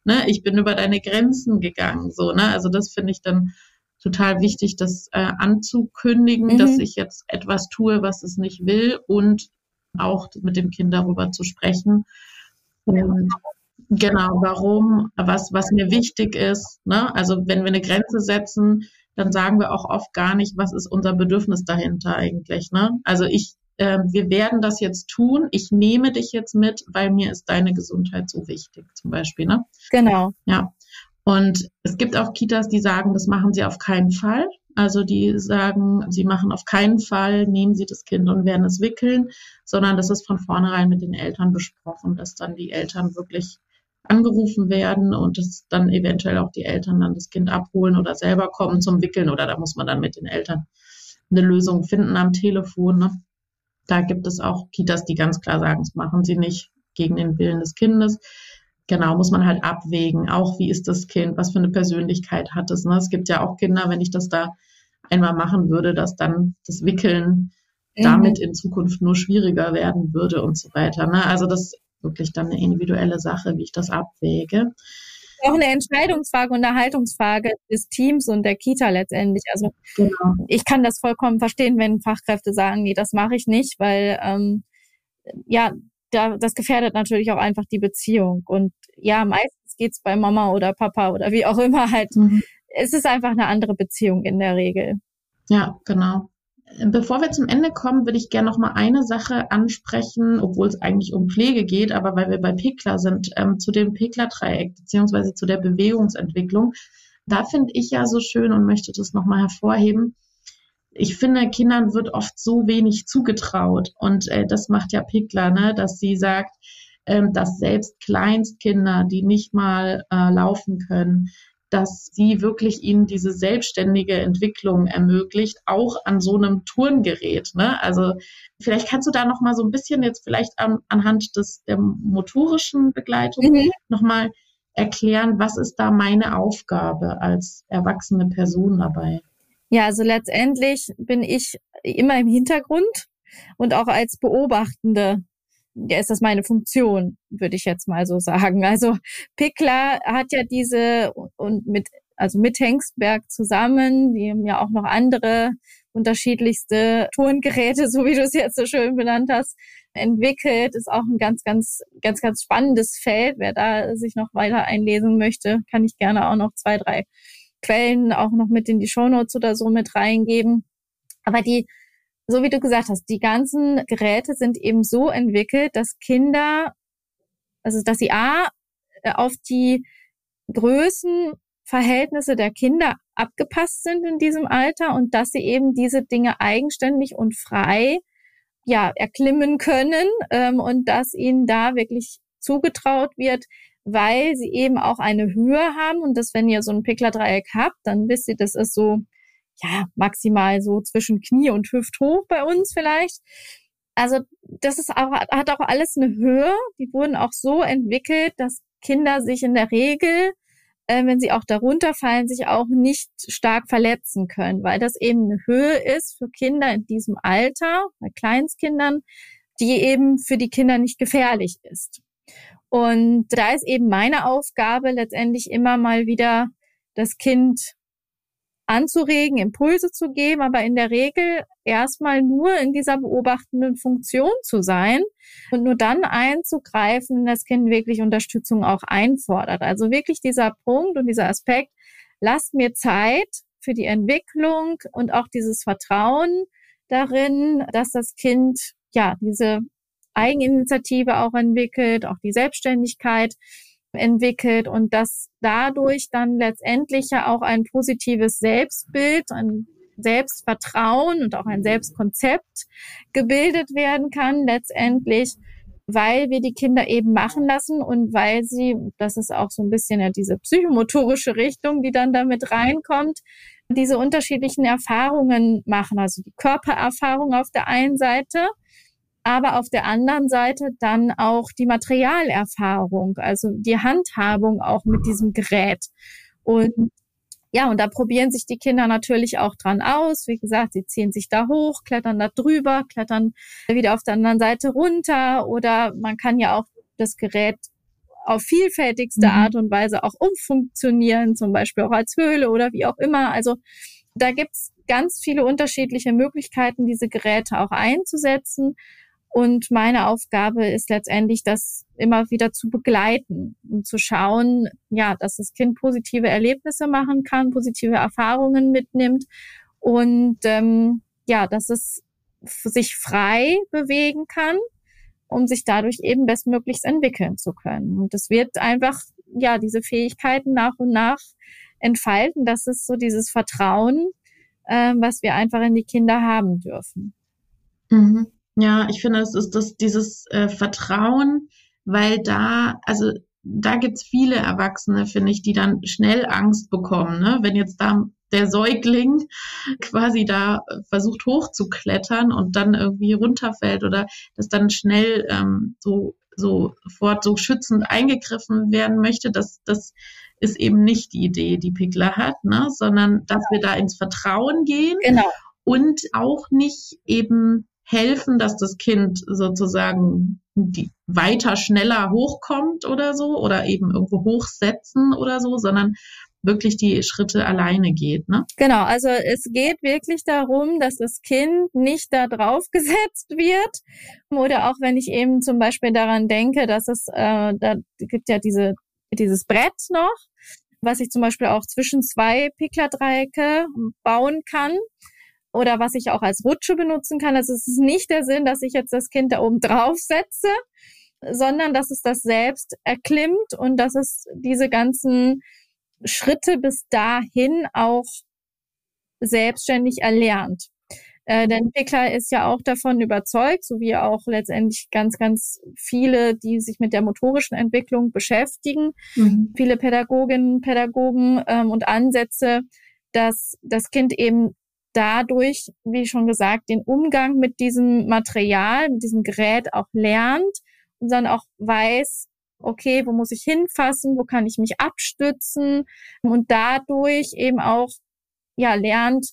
Ne? Ich bin über deine Grenzen gegangen. So, ne? Also das finde ich dann total wichtig, das äh, anzukündigen, mhm. dass ich jetzt etwas tue, was es nicht will und auch mit dem Kind darüber zu sprechen. Und genau, warum, was, was mir wichtig ist. Ne? Also wenn wir eine Grenze setzen, dann sagen wir auch oft gar nicht, was ist unser Bedürfnis dahinter eigentlich. Ne? Also ich, äh, wir werden das jetzt tun. Ich nehme dich jetzt mit, weil mir ist deine Gesundheit so wichtig, zum Beispiel. Ne? Genau. Ja. Und es gibt auch Kitas, die sagen, das machen sie auf keinen Fall. Also die sagen, sie machen auf keinen Fall, nehmen sie das Kind und werden es wickeln, sondern das ist von vornherein mit den Eltern besprochen, dass dann die Eltern wirklich angerufen werden und dass dann eventuell auch die Eltern dann das Kind abholen oder selber kommen zum Wickeln oder da muss man dann mit den Eltern eine Lösung finden am Telefon. Ne? Da gibt es auch Kitas, die ganz klar sagen, das machen sie nicht. gegen den Willen des Kindes. Genau, muss man halt abwägen. Auch wie ist das Kind? Was für eine Persönlichkeit hat es? Ne? Es gibt ja auch Kinder, wenn ich das da einmal machen würde, dass dann das Wickeln mhm. damit in Zukunft nur schwieriger werden würde und so weiter. Ne? Also das ist wirklich dann eine individuelle Sache, wie ich das abwäge. Auch eine Entscheidungsfrage und eine Haltungsfrage des Teams und der Kita letztendlich. Also genau. ich kann das vollkommen verstehen, wenn Fachkräfte sagen, nee, das mache ich nicht, weil ähm, ja, da, das gefährdet natürlich auch einfach die Beziehung. Und ja, meistens geht's bei Mama oder Papa oder wie auch immer halt. Mhm. Es ist einfach eine andere Beziehung in der Regel. Ja, genau. Bevor wir zum Ende kommen, würde ich gerne noch mal eine Sache ansprechen, obwohl es eigentlich um Pflege geht, aber weil wir bei Pekla sind, ähm, zu dem Pekla-Dreieck beziehungsweise zu der Bewegungsentwicklung. Da finde ich ja so schön und möchte das noch mal hervorheben. Ich finde, Kindern wird oft so wenig zugetraut und äh, das macht ja Pekla, ne, dass sie sagt, ähm, dass selbst Kleinstkinder, die nicht mal äh, laufen können, dass sie wirklich ihnen diese selbstständige Entwicklung ermöglicht, auch an so einem Turngerät. Ne? Also vielleicht kannst du da noch mal so ein bisschen jetzt vielleicht an, anhand des der motorischen Begleitung mhm. noch mal erklären, was ist da meine Aufgabe als erwachsene Person dabei? Ja, also letztendlich bin ich immer im Hintergrund und auch als Beobachtende ja, ist das meine Funktion, würde ich jetzt mal so sagen. Also Pickler hat ja diese und mit, also mit Hengstberg zusammen, die haben ja auch noch andere unterschiedlichste Turngeräte, so wie du es jetzt so schön benannt hast, entwickelt. Ist auch ein ganz, ganz, ganz, ganz spannendes Feld. Wer da sich noch weiter einlesen möchte, kann ich gerne auch noch zwei, drei Quellen auch noch mit in die Shownotes oder so mit reingeben. Aber die so wie du gesagt hast, die ganzen Geräte sind eben so entwickelt, dass Kinder, also dass sie A, auf die Größenverhältnisse der Kinder abgepasst sind in diesem Alter und dass sie eben diese Dinge eigenständig und frei ja erklimmen können ähm, und dass ihnen da wirklich zugetraut wird, weil sie eben auch eine Höhe haben und dass wenn ihr so ein Pickler-Dreieck habt, dann wisst ihr, das ist so ja, maximal so zwischen Knie und Hüft hoch bei uns vielleicht. Also das ist auch, hat auch alles eine Höhe. Die wurden auch so entwickelt, dass Kinder sich in der Regel, äh, wenn sie auch darunter fallen, sich auch nicht stark verletzen können, weil das eben eine Höhe ist für Kinder in diesem Alter, bei Kleinstkindern, die eben für die Kinder nicht gefährlich ist. Und da ist eben meine Aufgabe letztendlich immer mal wieder das Kind anzuregen, Impulse zu geben, aber in der Regel erstmal nur in dieser beobachtenden Funktion zu sein und nur dann einzugreifen, wenn das Kind wirklich Unterstützung auch einfordert. Also wirklich dieser Punkt und dieser Aspekt, lasst mir Zeit für die Entwicklung und auch dieses Vertrauen darin, dass das Kind ja diese Eigeninitiative auch entwickelt, auch die Selbstständigkeit entwickelt und dass dadurch dann letztendlich ja auch ein positives Selbstbild, ein Selbstvertrauen und auch ein Selbstkonzept gebildet werden kann letztendlich, weil wir die Kinder eben machen lassen und weil sie, das ist auch so ein bisschen ja diese psychomotorische Richtung, die dann damit reinkommt, diese unterschiedlichen Erfahrungen machen, also die Körpererfahrung auf der einen Seite, aber auf der anderen Seite dann auch die Materialerfahrung, also die Handhabung auch mit diesem Gerät. Und ja, und da probieren sich die Kinder natürlich auch dran aus. Wie gesagt, sie ziehen sich da hoch, klettern da drüber, klettern wieder auf der anderen Seite runter oder man kann ja auch das Gerät auf vielfältigste mhm. Art und Weise auch umfunktionieren, zum Beispiel auch als Höhle oder wie auch immer. Also da gibt's ganz viele unterschiedliche Möglichkeiten, diese Geräte auch einzusetzen. Und meine Aufgabe ist letztendlich, das immer wieder zu begleiten und zu schauen, ja, dass das Kind positive Erlebnisse machen kann, positive Erfahrungen mitnimmt und ähm, ja, dass es sich frei bewegen kann, um sich dadurch eben bestmöglichst entwickeln zu können. Und es wird einfach, ja, diese Fähigkeiten nach und nach entfalten. Das ist so dieses Vertrauen, äh, was wir einfach in die Kinder haben dürfen. Mhm. Ja, ich finde, es ist das, dieses äh, Vertrauen, weil da, also da gibt's viele Erwachsene, finde ich, die dann schnell Angst bekommen, ne? Wenn jetzt da der Säugling quasi da versucht hochzuklettern und dann irgendwie runterfällt oder das dann schnell ähm, so sofort so schützend eingegriffen werden möchte, das, das ist eben nicht die Idee, die Pickler hat, ne? sondern dass wir da ins Vertrauen gehen Genau. und auch nicht eben helfen, dass das Kind sozusagen die weiter schneller hochkommt oder so oder eben irgendwo hochsetzen oder so, sondern wirklich die Schritte alleine geht, ne? Genau, also es geht wirklich darum, dass das Kind nicht da drauf gesetzt wird. Oder auch wenn ich eben zum Beispiel daran denke, dass es, äh, da gibt ja diese, dieses Brett noch, was ich zum Beispiel auch zwischen zwei Pickler-Dreiecke bauen kann. Oder was ich auch als Rutsche benutzen kann. Also es ist nicht der Sinn, dass ich jetzt das Kind da oben drauf setze, sondern dass es das selbst erklimmt und dass es diese ganzen Schritte bis dahin auch selbstständig erlernt. Äh, denn Pickler ist ja auch davon überzeugt, so wie auch letztendlich ganz, ganz viele, die sich mit der motorischen Entwicklung beschäftigen, mhm. viele Pädagoginnen, Pädagogen ähm, und Ansätze, dass das Kind eben dadurch, wie schon gesagt, den Umgang mit diesem Material, mit diesem Gerät auch lernt und dann auch weiß, okay, wo muss ich hinfassen, wo kann ich mich abstützen und dadurch eben auch ja lernt,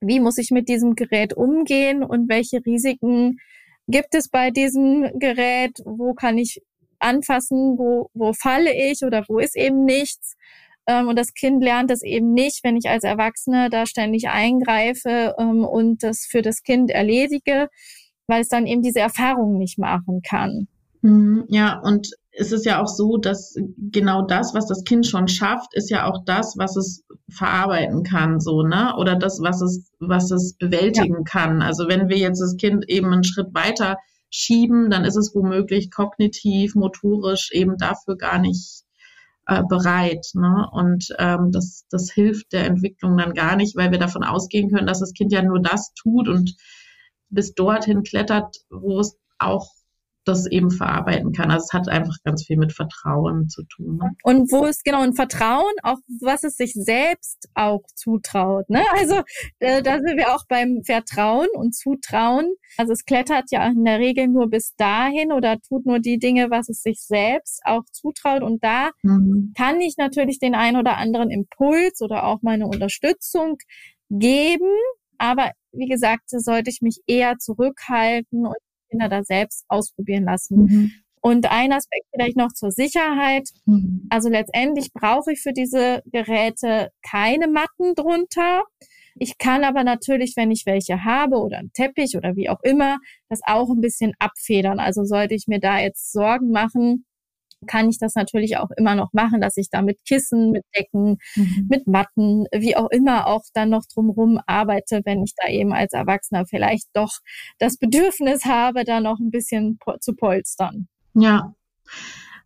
wie muss ich mit diesem Gerät umgehen und welche Risiken gibt es bei diesem Gerät, wo kann ich anfassen, wo, wo falle ich oder wo ist eben nichts. Ähm, und das Kind lernt das eben nicht, wenn ich als Erwachsene da ständig eingreife ähm, und das für das Kind erledige, weil es dann eben diese Erfahrung nicht machen kann. Mhm, ja, und es ist ja auch so, dass genau das, was das Kind schon schafft, ist ja auch das, was es verarbeiten kann, so, ne? Oder das, was es, was es bewältigen ja. kann. Also wenn wir jetzt das Kind eben einen Schritt weiter schieben, dann ist es womöglich kognitiv, motorisch eben dafür gar nicht äh, bereit. Ne? Und ähm, das, das hilft der Entwicklung dann gar nicht, weil wir davon ausgehen können, dass das Kind ja nur das tut und bis dorthin klettert, wo es auch das eben verarbeiten kann. Also es hat einfach ganz viel mit Vertrauen zu tun. Ne? Und wo ist genau ein Vertrauen, auch was es sich selbst auch zutraut. Ne? Also äh, da sind wir auch beim Vertrauen und Zutrauen. Also es klettert ja in der Regel nur bis dahin oder tut nur die Dinge, was es sich selbst auch zutraut. Und da mhm. kann ich natürlich den ein oder anderen Impuls oder auch meine Unterstützung geben. Aber wie gesagt, sollte ich mich eher zurückhalten und Kinder da selbst ausprobieren lassen. Mhm. Und ein Aspekt vielleicht noch zur Sicherheit. Mhm. Also letztendlich brauche ich für diese Geräte keine Matten drunter. Ich kann aber natürlich, wenn ich welche habe oder einen Teppich oder wie auch immer, das auch ein bisschen abfedern. Also sollte ich mir da jetzt Sorgen machen, kann ich das natürlich auch immer noch machen, dass ich da mit Kissen, mit Decken, mhm. mit Matten, wie auch immer auch dann noch drumherum arbeite, wenn ich da eben als Erwachsener vielleicht doch das Bedürfnis habe, da noch ein bisschen zu polstern. Ja,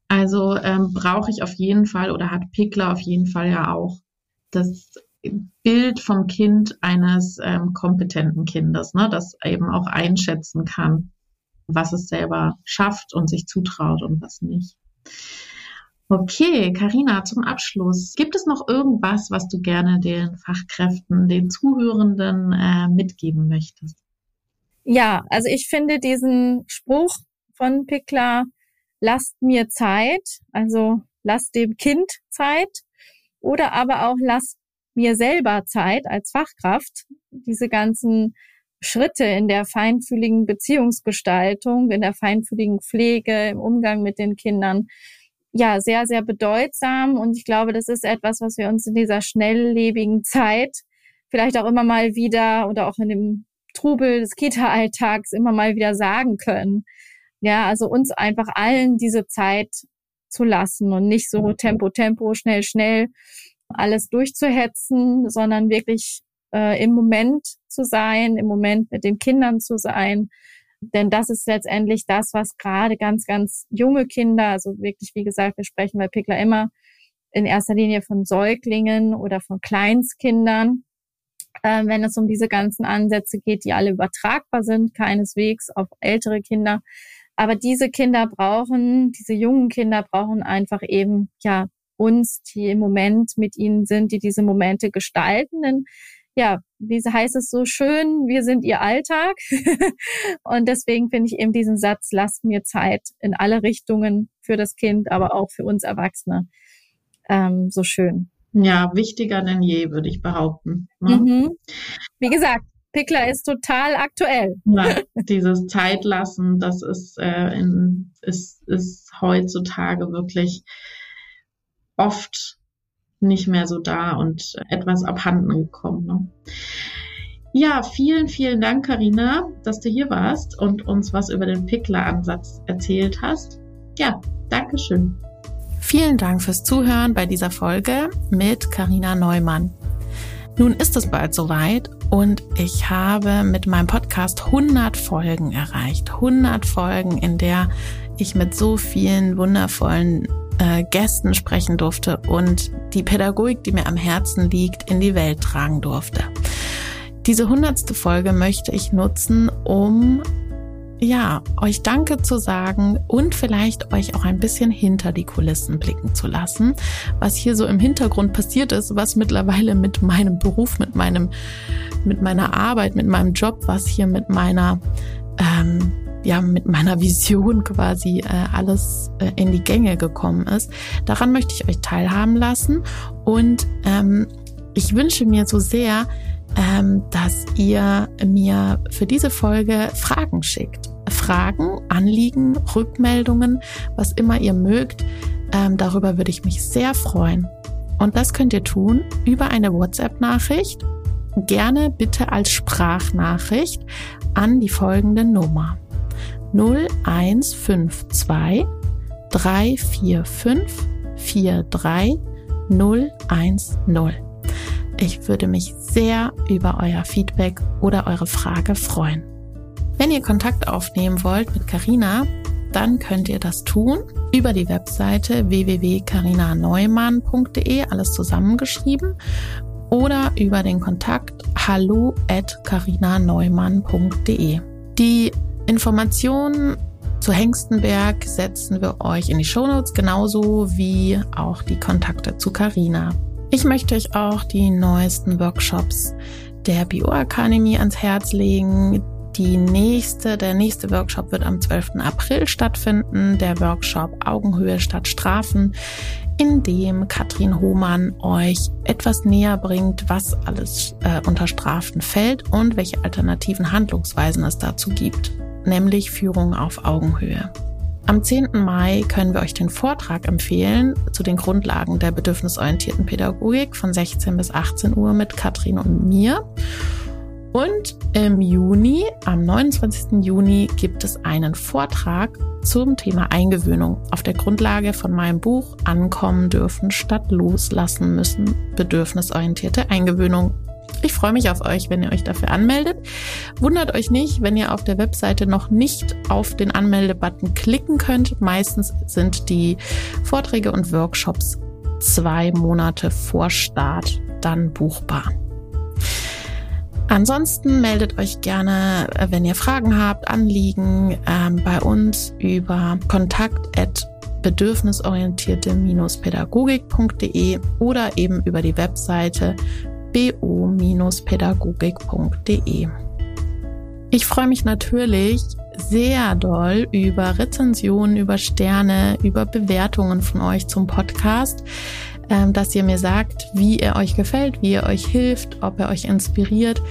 also ähm, brauche ich auf jeden Fall oder hat Pickler auf jeden Fall ja auch das Bild vom Kind eines ähm, kompetenten Kindes, ne, das eben auch einschätzen kann, was es selber schafft und sich zutraut und was nicht. Okay, Karina, zum Abschluss. Gibt es noch irgendwas, was du gerne den Fachkräften, den Zuhörenden äh, mitgeben möchtest? Ja, also ich finde diesen Spruch von Pickler, lasst mir Zeit, also lasst dem Kind Zeit oder aber auch lasst mir selber Zeit als Fachkraft, diese ganzen Schritte in der feinfühligen Beziehungsgestaltung, in der feinfühligen Pflege, im Umgang mit den Kindern ja sehr, sehr bedeutsam. Und ich glaube, das ist etwas, was wir uns in dieser schnelllebigen Zeit vielleicht auch immer mal wieder oder auch in dem Trubel des Kita-Alltags immer mal wieder sagen können. Ja, also uns einfach allen diese Zeit zu lassen und nicht so Tempo, Tempo, schnell, schnell alles durchzuhetzen, sondern wirklich äh, im Moment zu sein, im Moment mit den Kindern zu sein denn das ist letztendlich das, was gerade ganz, ganz junge Kinder, also wirklich, wie gesagt, wir sprechen bei Pickler immer in erster Linie von Säuglingen oder von Kleinstkindern, äh, wenn es um diese ganzen Ansätze geht, die alle übertragbar sind, keineswegs auf ältere Kinder. Aber diese Kinder brauchen, diese jungen Kinder brauchen einfach eben, ja, uns, die im Moment mit ihnen sind, die diese Momente gestalten. Denn ja, wie heißt es so schön, wir sind ihr Alltag. und deswegen finde ich eben diesen Satz, lasst mir Zeit in alle Richtungen für das Kind, aber auch für uns Erwachsene ähm, so schön. Ja, wichtiger denn je, würde ich behaupten. Ne? Mhm. Wie gesagt, Pickler ist total aktuell. Ja, dieses Zeitlassen, das ist, äh, in, ist, ist heutzutage wirklich oft nicht mehr so da und etwas abhanden gekommen. Ne? Ja, vielen, vielen Dank, Karina, dass du hier warst und uns was über den Pickler-Ansatz erzählt hast. Ja, Dankeschön. Vielen Dank fürs Zuhören bei dieser Folge mit Karina Neumann. Nun ist es bald soweit und ich habe mit meinem Podcast 100 Folgen erreicht. 100 Folgen, in der ich mit so vielen wundervollen äh, Gästen sprechen durfte und die Pädagogik, die mir am Herzen liegt, in die Welt tragen durfte. Diese hundertste Folge möchte ich nutzen, um ja, euch Danke zu sagen und vielleicht euch auch ein bisschen hinter die Kulissen blicken zu lassen, was hier so im Hintergrund passiert ist, was mittlerweile mit meinem Beruf, mit meinem, mit meiner Arbeit, mit meinem Job, was hier mit meiner ähm, ja mit meiner Vision quasi äh, alles äh, in die Gänge gekommen ist. Daran möchte ich euch teilhaben lassen und ähm, ich wünsche mir so sehr, ähm, dass ihr mir für diese Folge Fragen schickt. Fragen, Anliegen, Rückmeldungen, was immer ihr mögt. Ähm, darüber würde ich mich sehr freuen. Und das könnt ihr tun über eine WhatsApp-Nachricht. Gerne bitte als Sprachnachricht an die folgende Nummer 0152 345 43010. Ich würde mich sehr über euer Feedback oder eure Frage freuen. Wenn ihr Kontakt aufnehmen wollt mit Carina, dann könnt ihr das tun über die Webseite www.carinaneumann.de, alles zusammengeschrieben, oder über den Kontakt hallo at carinaneumann.de. Die Informationen zu Hengstenberg setzen wir euch in die Shownotes, genauso wie auch die Kontakte zu Carina. Ich möchte euch auch die neuesten Workshops der Bioakademie ans Herz legen. Die nächste, der nächste Workshop wird am 12. April stattfinden. Der Workshop Augenhöhe statt Strafen, in dem Katrin Hohmann euch etwas näher bringt, was alles äh, unter Strafen fällt und welche alternativen Handlungsweisen es dazu gibt nämlich Führung auf Augenhöhe. Am 10. Mai können wir euch den Vortrag empfehlen zu den Grundlagen der bedürfnisorientierten Pädagogik von 16 bis 18 Uhr mit Katrin und mir. Und im Juni, am 29. Juni, gibt es einen Vortrag zum Thema Eingewöhnung auf der Grundlage von meinem Buch Ankommen dürfen statt loslassen müssen. Bedürfnisorientierte Eingewöhnung ich freue mich auf euch, wenn ihr euch dafür anmeldet. Wundert euch nicht, wenn ihr auf der Webseite noch nicht auf den Anmeldebutton klicken könnt. Meistens sind die Vorträge und Workshops zwei Monate vor Start dann buchbar. Ansonsten meldet euch gerne, wenn ihr Fragen habt, Anliegen ähm, bei uns über kontakt at bedürfnisorientierte-pädagogik.de oder eben über die Webseite bo-pädagogik.de. Ich freue mich natürlich sehr doll über Rezensionen, über Sterne, über Bewertungen von euch zum Podcast, ähm, dass ihr mir sagt, wie er euch gefällt, wie er euch hilft, ob er euch inspiriert.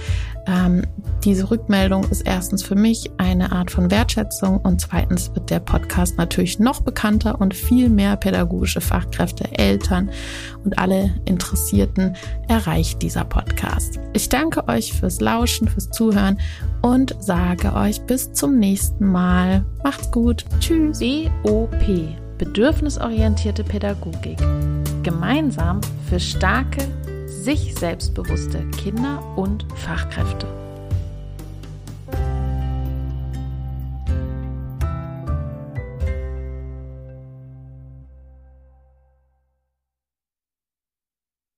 Ähm, diese Rückmeldung ist erstens für mich eine Art von Wertschätzung und zweitens wird der Podcast natürlich noch bekannter und viel mehr pädagogische Fachkräfte, Eltern und alle Interessierten erreicht dieser Podcast. Ich danke euch fürs Lauschen, fürs Zuhören und sage euch bis zum nächsten Mal. Macht's gut. Tschüss. BOP. Bedürfnisorientierte Pädagogik. Gemeinsam für starke, sich selbstbewusste Kinder und Fachkräfte.